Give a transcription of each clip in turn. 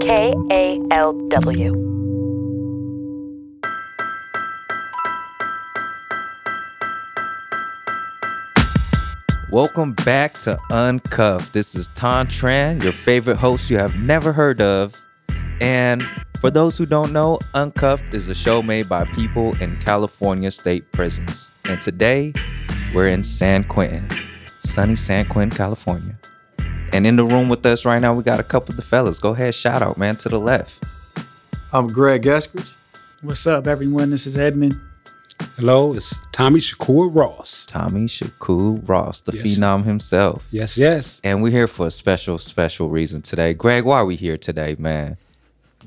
K A L W. Welcome back to Uncuffed. This is Tom Tran, your favorite host you have never heard of. And for those who don't know, Uncuffed is a show made by people in California state prisons. And today, we're in San Quentin, sunny San Quentin, California. And in the room with us right now, we got a couple of the fellas. Go ahead, shout out, man, to the left. I'm Greg Eskridge. What's up, everyone? This is Edmund. Hello, it's Tommy Shakur Ross. Tommy Shakur Ross, the Yes. phenom himself. Yes, yes. And we're here for a special, special reason today. Greg, why are we here today, man?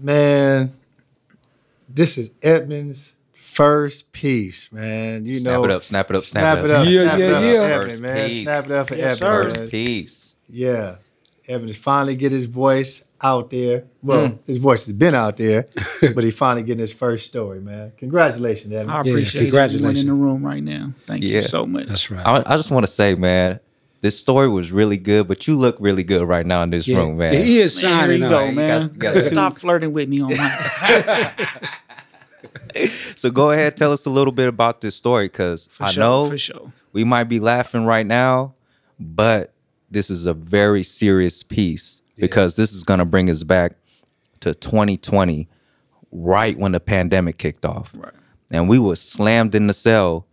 Man, this is Edmund's first piece, man. You Snap know, snap it up, snap it up, snap, it up. snap it up, Yeah, snap yeah, it up, yeah. Edmund, First man. piece. Snap it up for Yes, Edmund. First piece. Yeah, Edmund is finally getting his voice out there. Well, hmm. his voice has been out there, but he finally getting his first story, man. Congratulations, Edmund. I appreciate everyone congratulations. in the room right now. Thank Yeah. you so much. That's right. I, I just want to say, man, this story was really good, but you look really good right now in this Yeah. room, man. He is Man, here shining you out. go, You man. got- you got- Stop flirting with me on my So go ahead, tell us a little bit about this story, because I sure, know for sure. we might be laughing right now, but this is a very serious piece because this is going to bring us back to 2020, right when the pandemic kicked off. Right. and we were slammed in the cell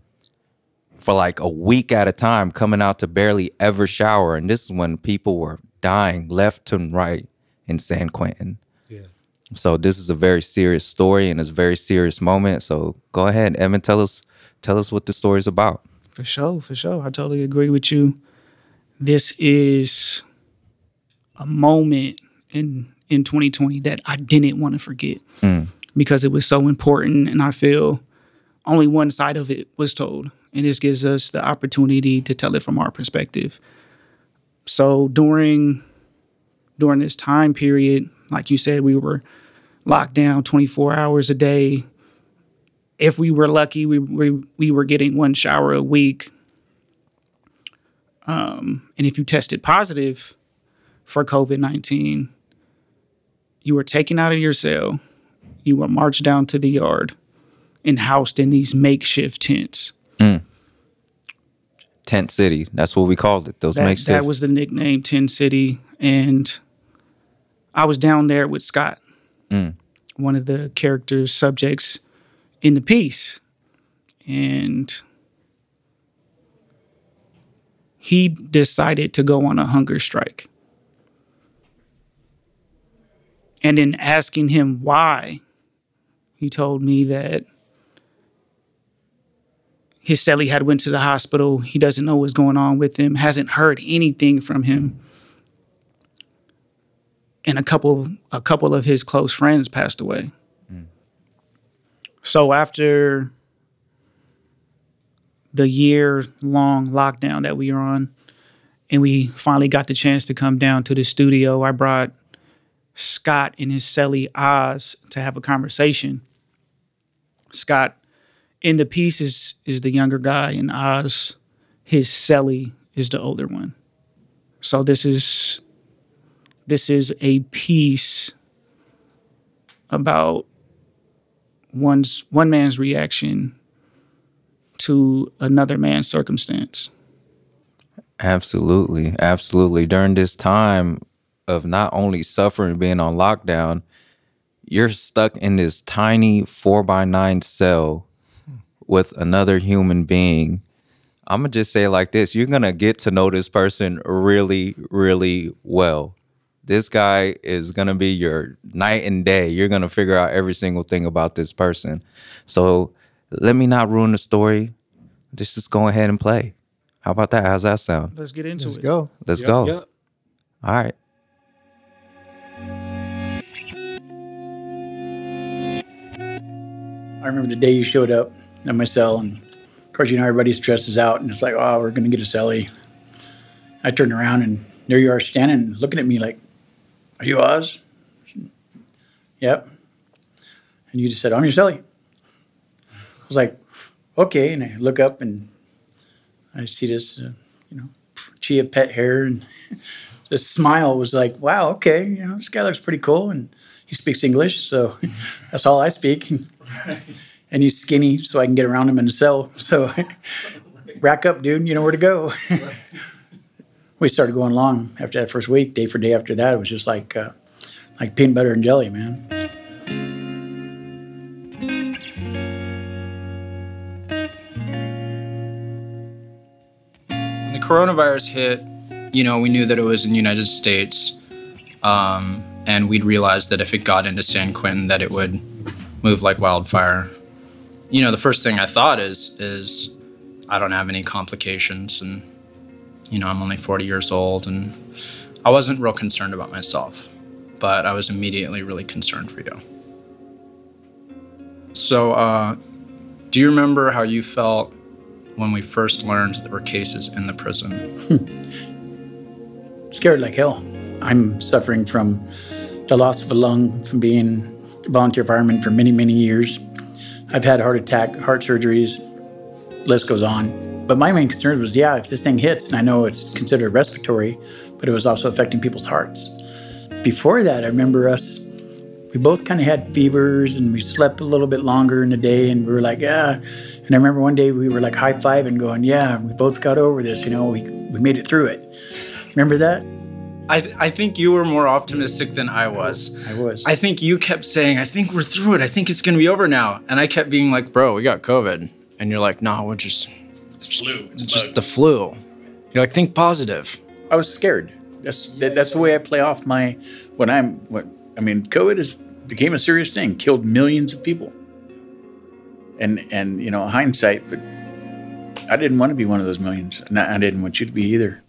for like a week at a time, coming out to barely ever shower. And this is when people were dying left and right in San Quentin. Yeah. So this is a very serious story and it's a very serious moment. So go ahead, Evan, tell us tell us what the story is about. For sure, for sure. I totally agree with you. This is a moment in in 2020 that I didn't want to forget mm. because it was so important and I feel only one side of it was told. And this gives us the opportunity to tell it from our perspective. So during during this time period, like you said, we were locked down 24 hours a day. If we were lucky, we, we, we were getting one shower a week. Um, and if you tested positive for COVID 19, you were taken out of your cell, you were marched down to the yard and housed in these makeshift tents. Tent City. That's what we called it. Those That, makeshift. that was the nickname Tent City. And I was down there with Scott, one of the characters, subjects in the piece. And he decided to go on a hunger strike. And in asking him why, he told me that his cellie had went to the hospital. He doesn't know what's going on with him. Hasn't heard anything from him. And a couple, a couple of his close friends passed away. Mm. So after the year long lockdown that we were on, and we finally got the chance to come down to the studio, I brought Scott and his cellie Oz to have a conversation. Scott in the piece is is the younger guy, and Oz, his cellie, is the older one. So this is this is a piece about one's one man's reaction to another man's circumstance. Absolutely. Absolutely. During this time of not only suffering being on lockdown, you're stuck in this tiny four by nine cell with another human being. I'm gonna just say like this. You're gonna get to know this person really, really well. This guy is gonna be your night and day. You're gonna figure out every single thing about this person. So let me not ruin the story. Just just go ahead and play. How about that? How's that sound? Let's get into Let's it. go. Let's Yep, go. yep. All right. I remember the day you showed up at my cell, and of course, you know, everybody stresses out, and it's like, oh, we're going to get a cellie. I turned around, and there you are standing, looking at me like, are you Oz? Yep. And you just said, I'm your cellie. I was like, okay. And I look up, and I see this, uh, you know, chia pet hair, and the smile was like, wow, okay, you know, this guy looks pretty cool, and he speaks English, so that's all I speak. and he's skinny, so I can get around him in the cell. So rack up, dude. You know where to go. we started going along after that first week. Day for day after that, it was just like uh, like peanut butter and jelly, man. Coronavirus hit, you know, we knew that it was in the United States, um, and we'd realized that if it got into San Quentin, that it would move like wildfire. You know, the first thing I thought is is I don't have any complications, and you know, I'm only 40 years old, and I wasn't real concerned about myself, but I was immediately really concerned for you. So, uh, do you remember how you felt when we first learned there were cases in the prison? Hmm. Scared like hell. I'm suffering from the loss of a lung from being a volunteer fireman for many, many years. I've had heart attack, heart surgeries, list goes on. But my main concern was, yeah, if this thing hits, and I know it's considered respiratory, but it was also affecting people's hearts. Before that, I remember us, we both kind of had fevers and we slept a little bit longer in the day, and we were like, yeah. And I remember one day we were like high five and going, yeah, we both got over this, you know, we, we made it through it. Remember that? I, th- I think you were more optimistic than I was. I was. I think you kept saying, I think we're through it. I think it's going to be over now. And I kept being like, bro, we got COVID. And you're like, no, we're just, Flu. it's just the flu. You're like, think positive. I was scared. That's that, that's the way I play off my when I'm when I mean. COVID has became a serious thing, killed millions of people. And and you know hindsight, but I didn't want to be one of those millions, and I didn't want you to be either.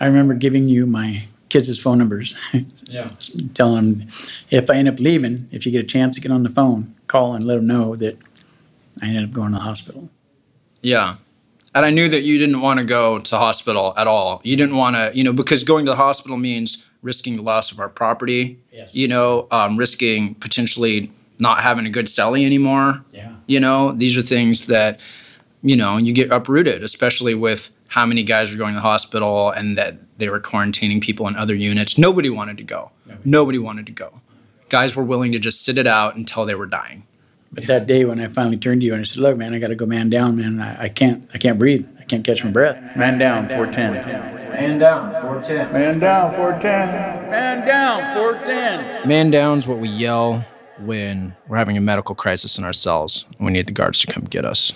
I remember giving you my kids' phone numbers, Yeah. telling them if I end up leaving, if you get a chance to get on the phone, call and let them know that I ended up going to the hospital. Yeah. And I knew that you didn't want to go to hospital at all. You didn't want to, you know, because going to the hospital means risking the loss of our property, Yes. you know, um, risking potentially not having a good celly anymore. Yeah. You know, these are things that, you know, you get uprooted, especially with how many guys were going to the hospital and that they were quarantining people in other units. Nobody wanted to go. Nobody wanted to go. Guys were willing to just sit it out until they were dying. But that day when I finally turned to you and I said, "Look, man, I got to go man down, man. I, I can't, I can't breathe. I can't catch my breath." Man down, four ten. Man down, 410. Man down, four ten. Man down, four ten. Man down's what we yell when we're having a medical crisis in our cells and we need the guards to come get us.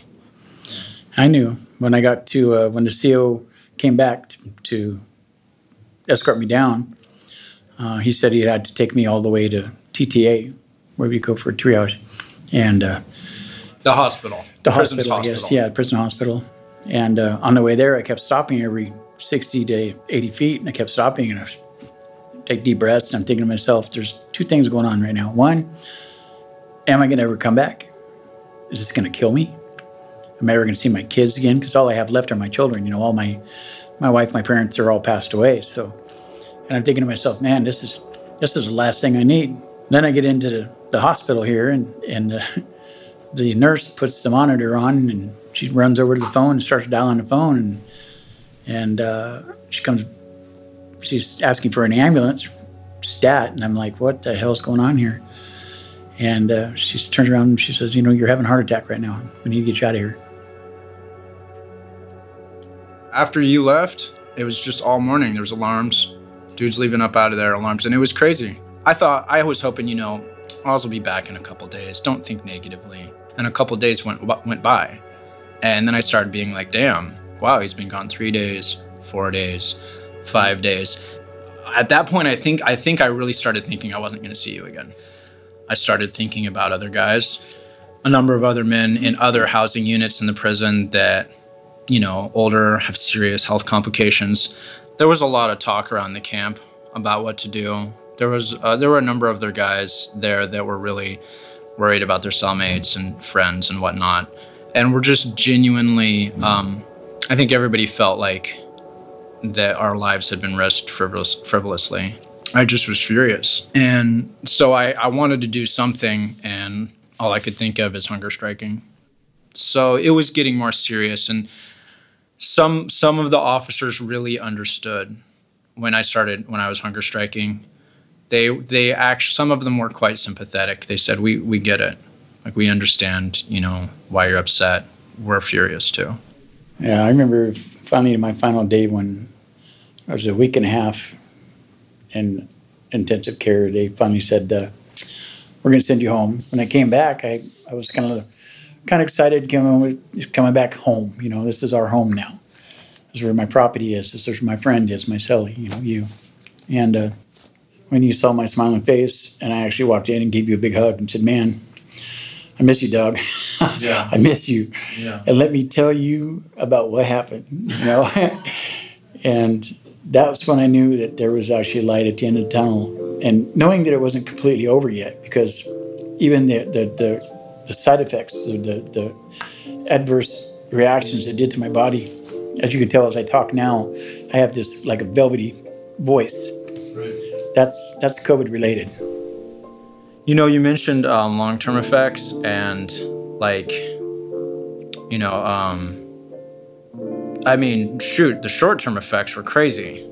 I knew when I got to uh, when the CO came back to, to escort me down. Uh, he said he had to take me all the way to TTA, where we go for triage, and. Uh, The hospital. the prison's hospital, I guess. Yeah, prison hospital. And uh, on the way there, I kept stopping every 60 to 80 feet, and I kept stopping and I was take deep breaths. And I'm thinking to myself, there's two things going on right now. One, am I going to ever come back? Is this going to kill me? Am I ever going to see my kids again? Because all I have left are my children. You know, all my my wife, my parents are all passed away. So, and I'm thinking to myself, man, this is this is the last thing I need. Then I get into the, the hospital here, and and uh, the nurse puts the monitor on and she runs over to the phone and starts dialing the phone and and uh, she comes she's asking for an ambulance stat and i'm like what the hell's going on here and uh, she turns around and she says you know you're having a heart attack right now we need to get you out of here After you left, it was just all morning. There was alarms. Dudes leaving up out of there, alarms. And it was crazy. I thought, I was hoping, you know, Oz will be back in a couple days. Don't think negatively. And a couple days went went by. And then I started being like, damn, wow, he's been gone three days, four days, five days. At that point, I think I think I really started thinking I wasn't going to see you again. I started thinking about other guys, a number of other men in other housing units in the prison that, you know, older, have serious health complications. There was a lot of talk around the camp about what to do. There was uh, there were a number of their guys there that were really worried about their cellmates and friends and whatnot, and we're just genuinely. Um, I think everybody felt like that our lives had been risked frivolous, frivolously. I just was furious. And so I, I wanted to do something, and all I could think of is hunger striking. So it was getting more serious, and some some of the officers really understood when I started when I was hunger striking, they they actually some of them were quite sympathetic. They said we we get it, like we understand, you know, why you're upset. We're furious too. Yeah, I remember finally my final day when I was a week and a half in intensive care. They finally said, uh, "We're going to send you home." When I came back, I, I was kind of kind of excited coming coming back home. You know, this is our home now. This is where my property is. This is where my friend is, my cellie. You know, you. And uh, when you saw my smiling face, and I actually walked in and gave you a big hug and said, "Man, I miss you, dog. Yeah. I miss you." Yeah. and let me tell you about what happened you know and that was when i knew that there was actually light at the end of the tunnel and knowing that it wasn't completely over yet because even the the, the, the side effects the, the, the adverse reactions it did to my body as you can tell as i talk now i have this like a velvety voice Right. that's that's covid related You know, you mentioned um, long term effects and like, you know, um, I mean, shoot, the short term effects were crazy.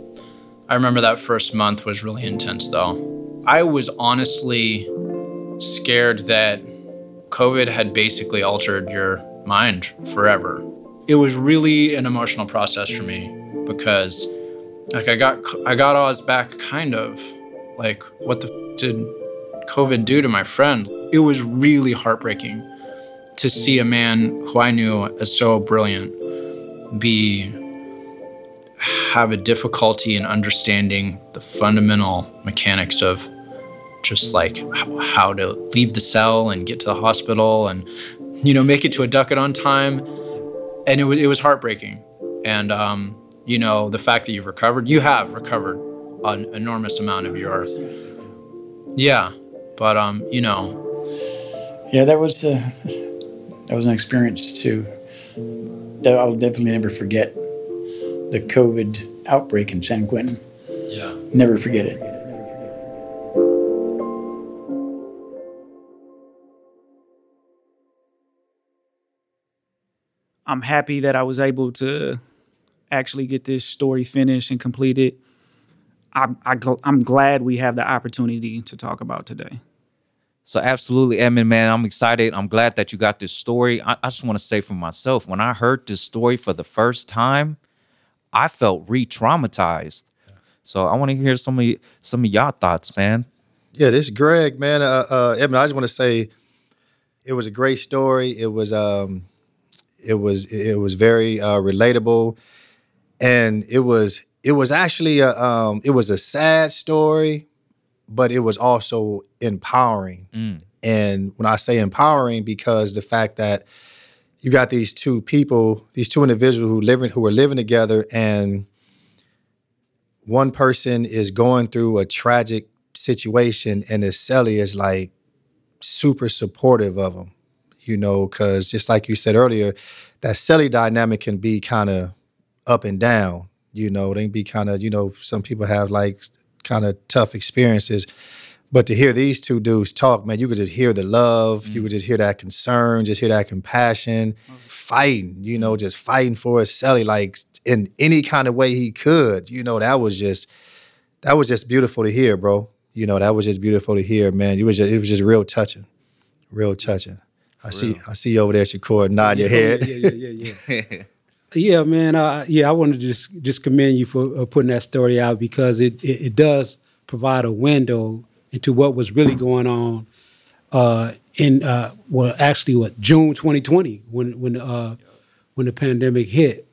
I remember that first month was really intense though. I was honestly scared that COVID had basically altered your mind forever. It was really an emotional process for me because like I got I got Oz back kind of like what the f- did COVID do to my friend? It was really heartbreaking to see a man who I knew as so brilliant be have a difficulty in understanding the fundamental mechanics of just like how to leave the cell and get to the hospital and you know make it to a ducat on time and it was, it was heartbreaking and um, you know the fact that you've recovered you have recovered an enormous amount of your yeah but um you know Yeah, that was uh, that was an experience too. That I'll definitely never forget. The COVID outbreak in San Quentin. yeah Never forget it. I'm happy that I was able to actually get this story finished and completed. I'm, I, gl- I'm glad we have the opportunity to talk about today. So absolutely, Edmund, man, I'm excited. I'm glad that you got this story. I, I just want to say for myself, when I heard this story for the first time, I felt re-traumatized. So I want to hear some of y- some of y'all thoughts, man. Yeah, this is Greg, man. Uh, uh, Evan, I just want to say it was a great story. It was um, it was it was very uh, relatable, and it was it was actually a um, it was a sad story, but it was also empowering. Mm. And when I say empowering, because the fact that you got these two people, these two individuals who living who are living together, and one person is going through a tragic situation, and the celly is like super supportive of them, you know, because just like you said earlier, that celly dynamic can be kind of up and down, you know, they can be kind of, you know, some people have like kind of tough experiences. But to hear these two dudes talk, man, you could just hear the love, you could mm. just hear that concern, just hear that compassion, fighting, you know, mm. just fighting for his celly like in any kind of way he could. You know, that was just that was just beautiful to hear, bro. You know, that was just beautiful to hear, man. It was just, it was just real touching, real touching. I see, I see you over there, Shakur, nod your head. Yeah, yeah, yeah, yeah. yeah, man. Uh, yeah, I want to just just commend you for uh, putting that story out because it, it it does provide a window into what was really going on uh, in uh, well, actually, what June 2020 when when uh, when the pandemic hit,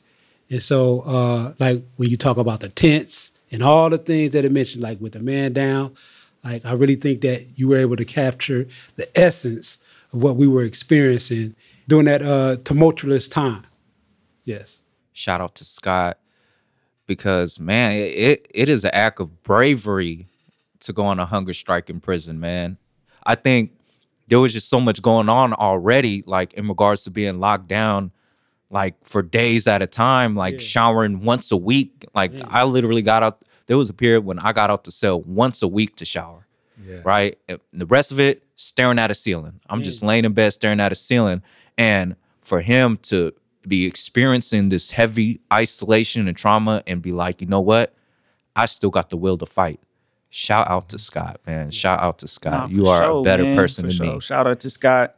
and so uh, like when you talk about the tents and all the things that it mentioned, like with the man down, like I really think that you were able to capture the essence of what we were experiencing during that tumultuous time. Yes. Shout out to Scott because man, it it is an act of bravery to go on a hunger strike in prison, man. I think there was just so much going on already, like in regards to being locked down, like for days at a time, like showering once a week. Like I literally got out. There was a period when I got out the cell once a week to shower. Yeah. Right. And the rest of it, staring at a ceiling. I'm just laying in bed staring at a ceiling. And for him to be experiencing this heavy isolation and trauma and be like, you know what? I still got the will to fight. Shout out to Scott, man. Shout out to Scott. Nah, you are sure, a better man, person than sure. me. Shout out to Scott.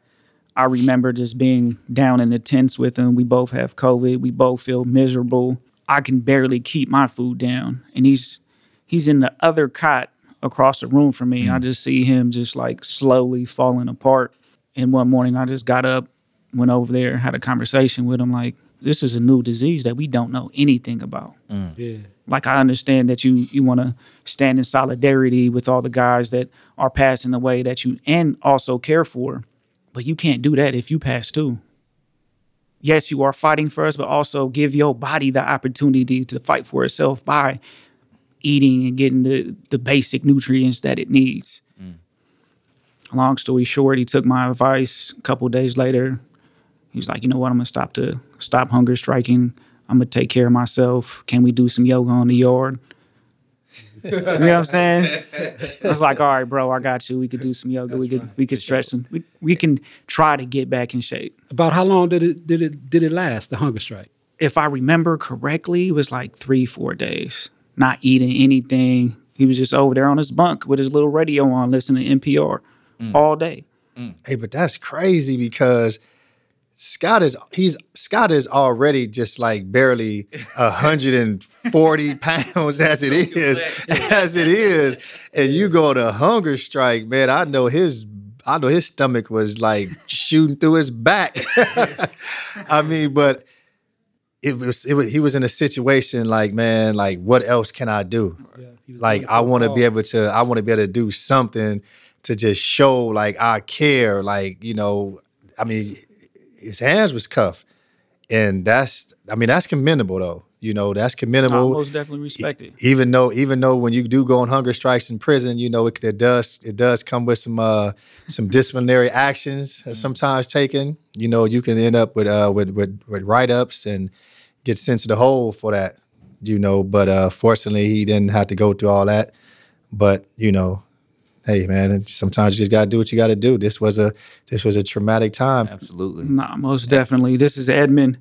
I remember just being down in the tents with him. We both have COVID. We both feel miserable. I can barely keep my food down, and he's he's in the other cot across the room from me. I mm. just see him just like slowly falling apart. And one morning, I just got up, went over there, and had a conversation with him. Like, this is a new disease that we don't know anything about mm. Yeah. like I understand that you you want to stand in solidarity with all the guys that are passing away that you and also care for, but you can't do that if you pass too. Yes, you are fighting for us, but also give your body the opportunity to fight for itself by eating and getting the the basic nutrients that it needs. Mm. Long story short, he took my advice. A couple days later, he was like, "You know what? I'm gonna stop to stop hunger striking. I'm gonna take care of myself. Can we do some yoga on the yard?" you know what I'm saying? I was like, "All right, bro, I got you. We could do some yoga. we could we could stretch some. We, we can try to get back in shape." About how long did it did it did it last? The hunger strike. If I remember correctly, it was like three, four days, not eating anything. He was just over there on his bunk with his little radio on, listening to NPR mm. all day. Mm. Hey, but that's crazy because Scott is he's Scott is already just like barely 140 pounds as it is, as it is, and you go to hunger strike, man. I know his I know his stomach was like shooting through his back. I mean, but it was it was he was in a situation like man, like what else can I do? like I want to be able to I want to be able to do something to just show like I care like you know I mean his hands was cuffed. And that's I mean that's commendable though. You know that's I commendable most definitely respect it. even though even though when you do go on hunger strikes in prison you know it, it does it does come with some uh some disciplinary actions uh, sometimes taken. You know you can end up with uh with with, with write-ups and get sent to the hole for that you know. But uh fortunately he didn't have to go through all that. But you know hey man sometimes you just gotta do what you gotta do this was a this was a traumatic time Absolutely. Nah, most definitely. This is Edmund.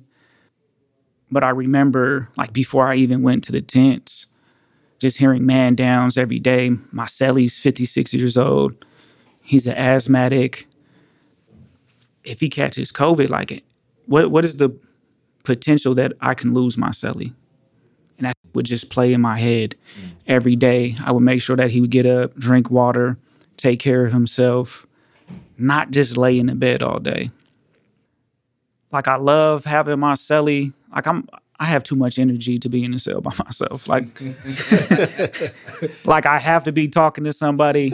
But I remember, like, before I even went to the tents, just hearing man downs every day. My cellie's 56 years old. He's an asthmatic. If he catches COVID, like, what what is the potential that I can lose my cellie? And that would just play in my head every day. I would make sure that he would get up, drink water, take care of himself, not just lay in the bed all day like I love having my celly. Like I'm I have too much energy to be in the cell by myself. Like like I have to be talking to somebody.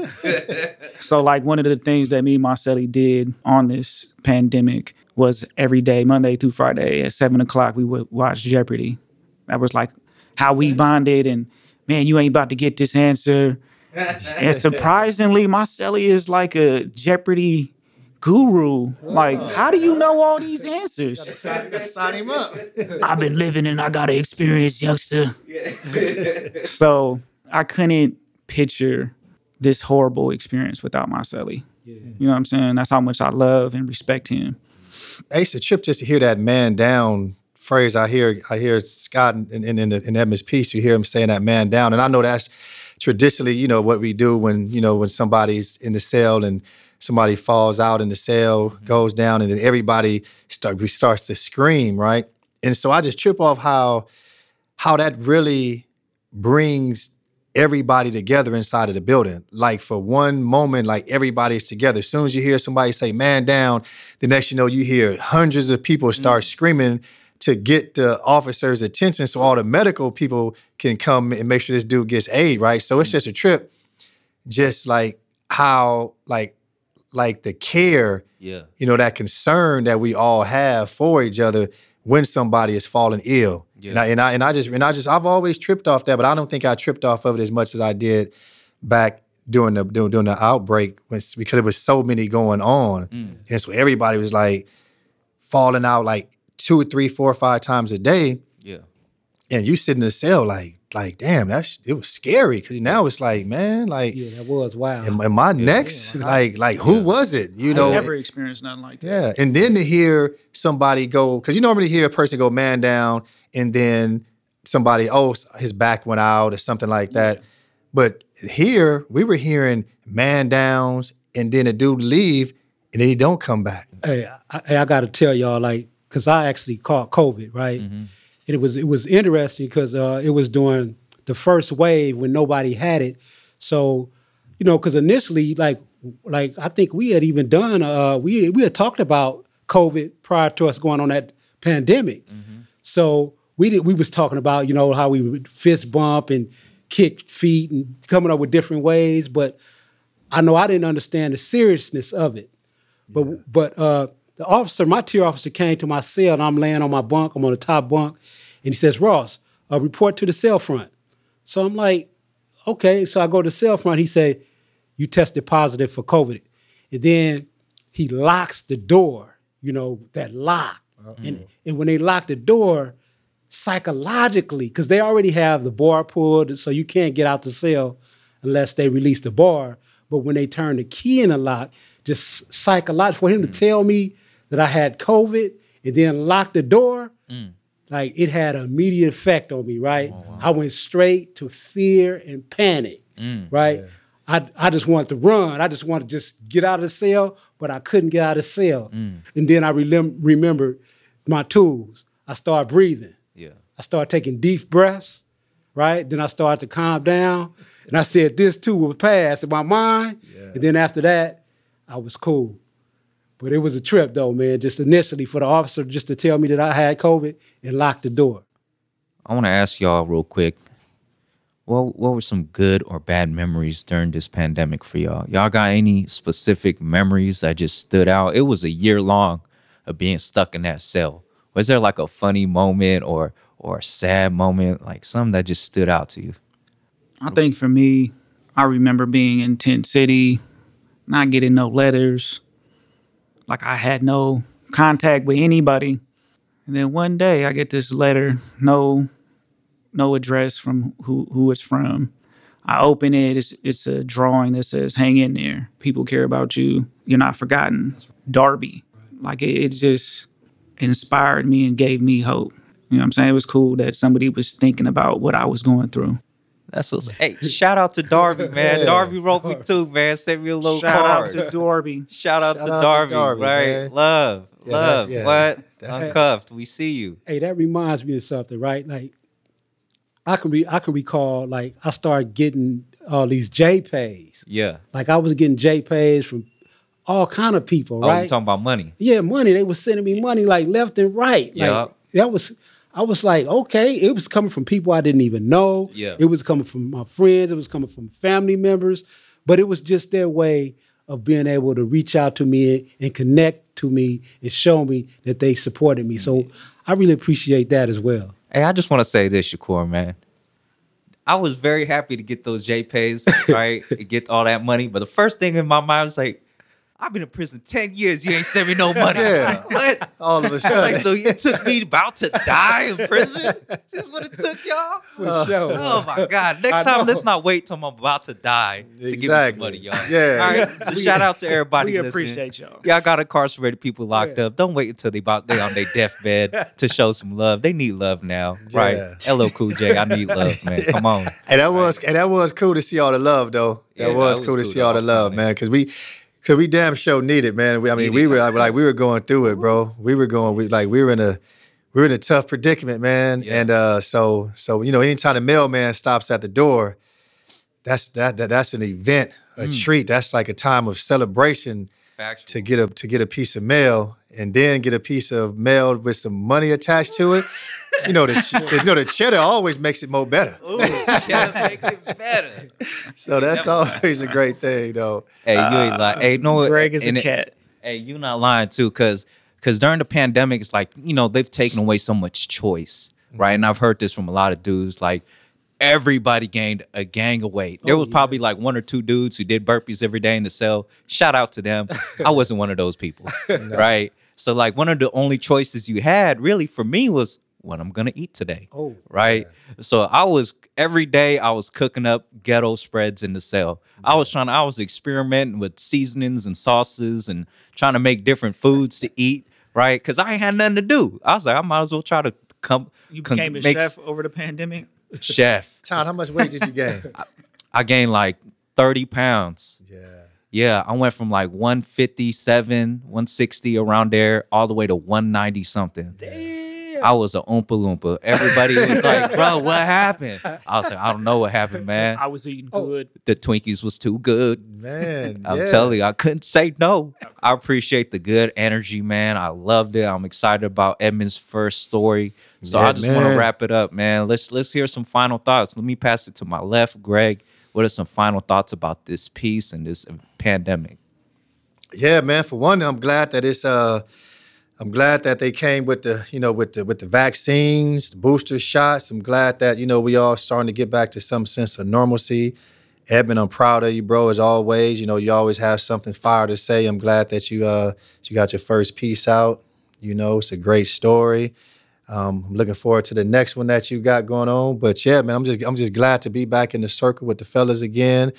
so like one of the things that me and my celly did on this pandemic was every day, Monday through Friday at seven o'clock, we would watch Jeopardy. That was like how we bonded and man, you ain't about to get this answer. and surprisingly, my celly is like a Jeopardy guru. Like, how do you know all these answers? sign him up I've been living and I got to experience, youngster. so I couldn't picture this horrible experience without my celly. You know what I'm saying? That's how much I love and respect him. It's a trip just to hear that man down phrase. I hear I hear Scott in in, in, in Edmund's piece. You hear him saying that man down, and I know that's traditionally, you know, what we do when you know when somebody's in the cell and somebody falls out in the cell, mm-hmm. goes down, and then everybody start we starts to scream, right? And so I just trip off how how that really brings everybody together inside of the building. Like for one moment, like everybody's together. As soon as you hear somebody say man down, the next you know you hear hundreds of people start mm-hmm. screaming to get the officer's attention so all the medical people can come and make sure this dude gets aid, right? So it's mm-hmm. just a trip. Just like how like like the care Yeah. you know, that concern that we all have for each other when somebody is falling ill. And, I, and I and I just and I just I've always tripped off that, but I don't think I tripped off of it as much as I did back during the during, during the outbreak when, because there was so many going on, mm. and so everybody was like falling out like two, three, four, five times a day, Yeah. and you sit in the cell like like damn, that's it was scary because now it's like man, like Yeah, that was wild. am, am I next? like like who was it? You I know, never experienced nothing like that. yeah, and then to hear somebody go, because you normally hear a person go man down, and then somebody, oh, his back went out or something like that. But here we were hearing man downs and then a dude leave and then he don't come back. Hey, I, I got to tell y'all, like, because I actually caught COVID, right? And it was it was interesting because uh, it was during the first wave when nobody had it. So, you know, because initially, like, like I think we had even done, uh, we we had talked about COVID prior to us going on that pandemic. So we did, we was talking about, you know, how we would fist bump and kick feet and coming up with different ways, but I know I didn't understand the seriousness of it. But but uh, the officer, my tier officer, came to my cell and I'm laying on my bunk. I'm on the top bunk, and he says, "Ross, uh, report to the cell front." So I'm like, "Okay." So I go to the cell front. He said, "You tested positive for COVID," and then he locks the door. You know that lock, and and when they lock the door, psychologically, because they already have the bar pulled, so you can't get out the cell unless they release the bar. But when they turn the key in the lock, just psychologically, for him to tell me that I had COVID and then locked the door, mm. like it had an immediate effect on me, right? Oh, I went straight to fear and panic, mm. right? I, I just wanted to run. I just wanted to just get out of the cell, but I couldn't get out of the cell. Mm. And then I relem- remembered my tools. I started breathing. Yeah. I started taking deep breaths, right? Then I started to calm down. And I said, this too will pass in my mind. And then after that, I was cool. But it was a trip though, man, just initially for the officer just to tell me that I had COVID and lock the door. I want to ask y'all real quick. What what were some good or bad memories during this pandemic for y'all? Y'all got any specific memories that just stood out? It was a year long of being stuck in that cell. Was there like a funny moment or or a sad moment, like something that just stood out to you? I think for me, I remember being in Tent City, not getting no letters. Like I had no contact with anybody. And then one day I get this letter, no no address from who who it's from. I open it, it's it's a drawing that says hang in there. People care about you. You're not forgotten. Darby. Like it, it just inspired me and gave me hope. You know what I'm saying? It was cool that somebody was thinking about what I was going through. That's what's hey, shout out to Darby, man. Yeah. Darby wrote me too, man. Send me a little Shout out card. to Darby. shout out Shout to out to Darby, Darby, right? man. Love, Yeah, that's- love. yeah. What? That's- Uncuffed. We see you. Hey, that reminds me of something, right? Like I can be I can recall like I started getting all these JPays. Yeah. Like I was getting JPays from all kind of people, Oh, you right? talking about money? yeah, money. They were sending me money like left and right. Like, that was I was like, okay, it was coming from people I didn't even know. Yeah. It was coming from my friends, it was coming from family members, but it was just their way of being able to reach out to me and connect to me and show me that they supported me. So I really appreciate that as well. Hey, I just want to say this, Shakur, man. I was very happy to get those JPays, right? and get all that money. But the first thing in my mind was like, I've been in prison 10 years. You ain't sent me no money. Yeah. what? All of a Like, sudden. so you took me about to die in prison? This is what it took y'all? For sure. Oh my God. Next I time, know. let's not wait till I'm about to die to give me some money, y'all. Yeah. All right. So shout out to everybody. We listening. appreciate y'all. Y'all got incarcerated people locked Yeah. up. Don't wait until they about they on their deathbed to show some love. They need love now, right? Yeah. LL Cool J, I need love, man. Come on. And that was and that was cool to see all the love though. That Yeah, was that was cool to cool, see all the love, man. Because we, cause we damn sure need it, man. We, I mean, we were like, like we were going through it, bro. We were going, we like we were in a we were in a tough predicament, man. Yeah. And uh, so so you know, anytime the mailman stops at the door, that's that, that that's an event, a Mm. treat. That's like a time of celebration Factual. to get a to get a piece of mail and then get a piece of mail with some money attached to it. You know the you know the cheddar always makes it more better. Ooh, gotta make it better. So that's always a great thing, though. Hey, you ain't lying. Hey, no, Greg is a and it- cat. Hey, you not lying too, cause cause during the pandemic, it's like you know they've taken away so much choice, right? Mm-hmm. And I've heard this from a lot of dudes, like everybody gained a gang of weight. There oh, was probably like one or two dudes who did burpees every day in the cell. Shout out to them. I wasn't one of those people, right? So like one of the only choices you had really for me was what I'm gonna eat today. Oh, right? So I was every day I was cooking up ghetto spreads in the cell. I was trying I was experimenting with seasonings and sauces and trying to make different foods to eat, right? Cuz I ain't had nothing to do. I was like I might as well try to come You con- became a makes- chef over the pandemic. chef. Todd, how much weight did you gain? I gained like 30 pounds. yeah. Yeah, I went from like 157, 160 around there, all the way to 190 something. I was a oompa loompa. Everybody was like, "Bro, what happened?" I was like, "I don't know what happened, man. I was eating Oh. good. The Twinkies was too good." Man. I'm yeah. telling you, I couldn't say no. I appreciate the good energy, man. I loved it. I'm excited about Edmund's first story. So Yeah, I just want to wrap it up, man. Let's let's hear some final thoughts. Let me pass it to my left, Greg. What are some final thoughts about this piece and this pandemic? Yeah, man. For one, I'm glad that it's uh I'm glad that they came with the, you know, with the with the vaccines, the booster shots. I'm glad that, you know, we all starting to get back to some sense of normalcy. Edmund, I'm proud of you, bro, as always. You know, you always have something fire to say. I'm glad that you uh you got your first piece out. You know, it's a great story. Um, I'm looking forward to the next one that you got going on. But yeah, man, I'm just I'm just glad to be back in the circle with the fellas again.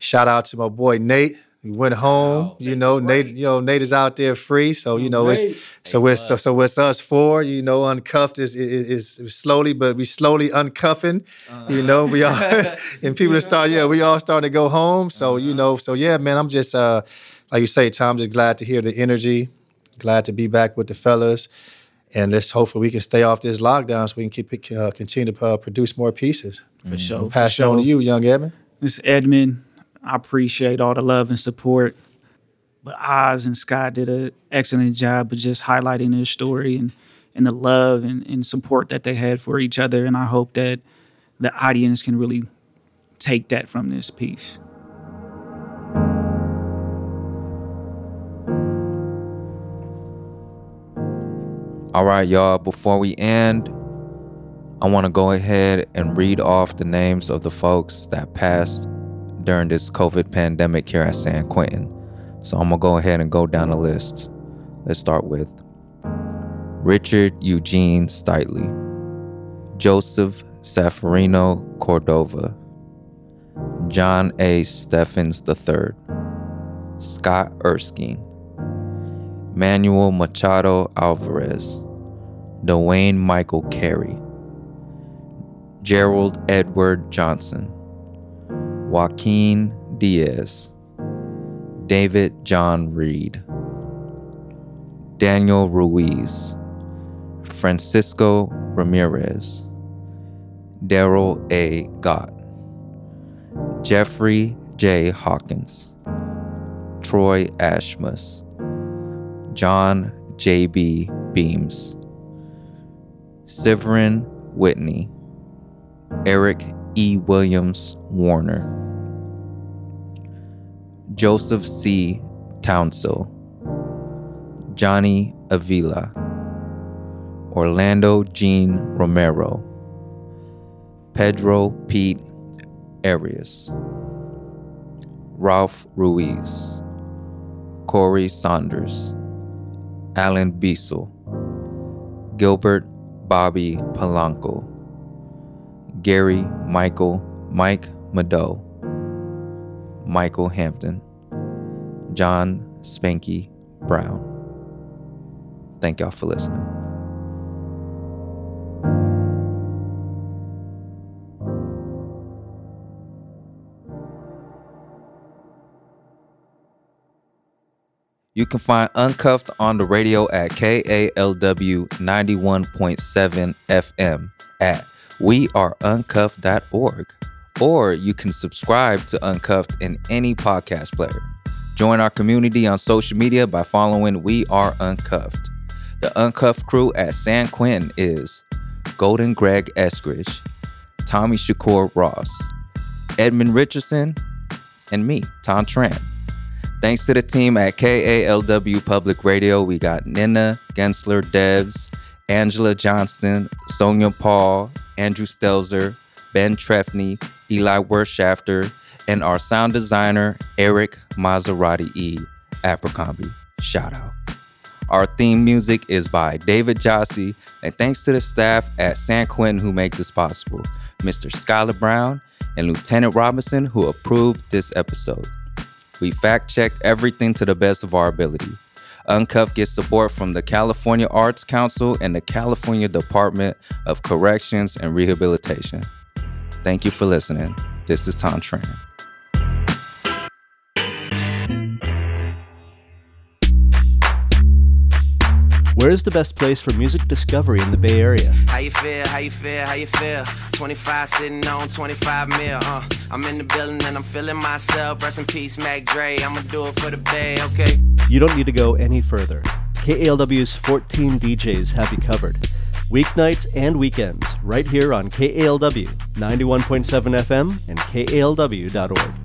Shout out to my boy Nate. We went home. you know, Nate. You know, Nate is out there free. So you know, it's so it's so, so it's us four. You know, uncuffed is is, is slowly, but we slowly uncuffing. You know, we all and people that start. Yeah, we all starting to go home. So you know, so yeah, man, I'm just uh like you say, Tom. Just glad to hear the energy. Glad to be back with the fellas. And let's hopefully we can stay off this lockdown so we can keep uh, continue to uh, produce more pieces. For sure. for Pass it on to you, young Edmund. Miss Edmund, I appreciate all the love and support. But Oz and Scott did an excellent job of just highlighting their story and, and the love and, and support that they had for each other. And I hope that the audience can really take that from this piece. All right, y'all, before we end, I want to go ahead and read off the names of the folks that passed during this COVID pandemic here at San Quentin. So I'm to go ahead and go down the list. Let's start with Richard Eugene Stitley, Joseph Safarino Cordova, John A. Steffens III, Scott Erskine, Manuel Machado Alvarez, Dwayne Michael Carey, Gerald Edward Johnson, Joaquin Diaz, David John Reed, Daniel Ruiz, Francisco Ramirez, Daryl A. Gott, Jeffrey J. Hawkins, Troy Ashmus, John J.B. Beams, Severin Whitney, Eric E. Williams Warner, Joseph C. Townsell, Johnny Avila, Orlando Jean Romero, Pedro Pete Arias, Ralph Ruiz, Corey Saunders, Alan Biesel, Gilbert Bobby Polanco, Gary Michael Mike Mado, Michael Hampton, John Spanky Brown. Thank y'all for listening. You can find Uncuffed on the radio at KALW 91.7 FM at weareuncuffed.org. Or you can subscribe to Uncuffed in any podcast player. Join our community on social media by following We Are Uncuffed. The Uncuffed crew at San Quentin is Golden Greg Eskridge, Tommy Shakur Ross, Edmund Richardson, and me, Tom Tran. Thanks to the team at KALW Public Radio, we got Nina Gensler Devs, Angela Johnston, Sonia Paul, Andrew Stelzer, Ben Trefny, Eli Wirtschafter, and our sound designer, Eric Maserati E. Abercrombie. Shout out. Our theme music is by David Jassy, and thanks to the staff at San Quentin who make this possible, Mr. Skylar Brown and Lieutenant Robinson who approved this episode. We fact check everything to the best of our ability. Uncuff gets support from the California Arts Council and the California Department of Corrections and Rehabilitation. Thank you for listening. This is Tom Tran. Where is the best place for music discovery in the Bay Area? How you feel? How you feel? How you feel? 25 sitting on 25 mil. Uh, I'm in the building and I'm feeling myself. Rest in peace, Mac Dre. I'ma do it for the Bay, okay? You don't need to go any further. KALW's 14 DJs have you covered. Weeknights and weekends, right here on KALW 91.7 FM and KALW.org.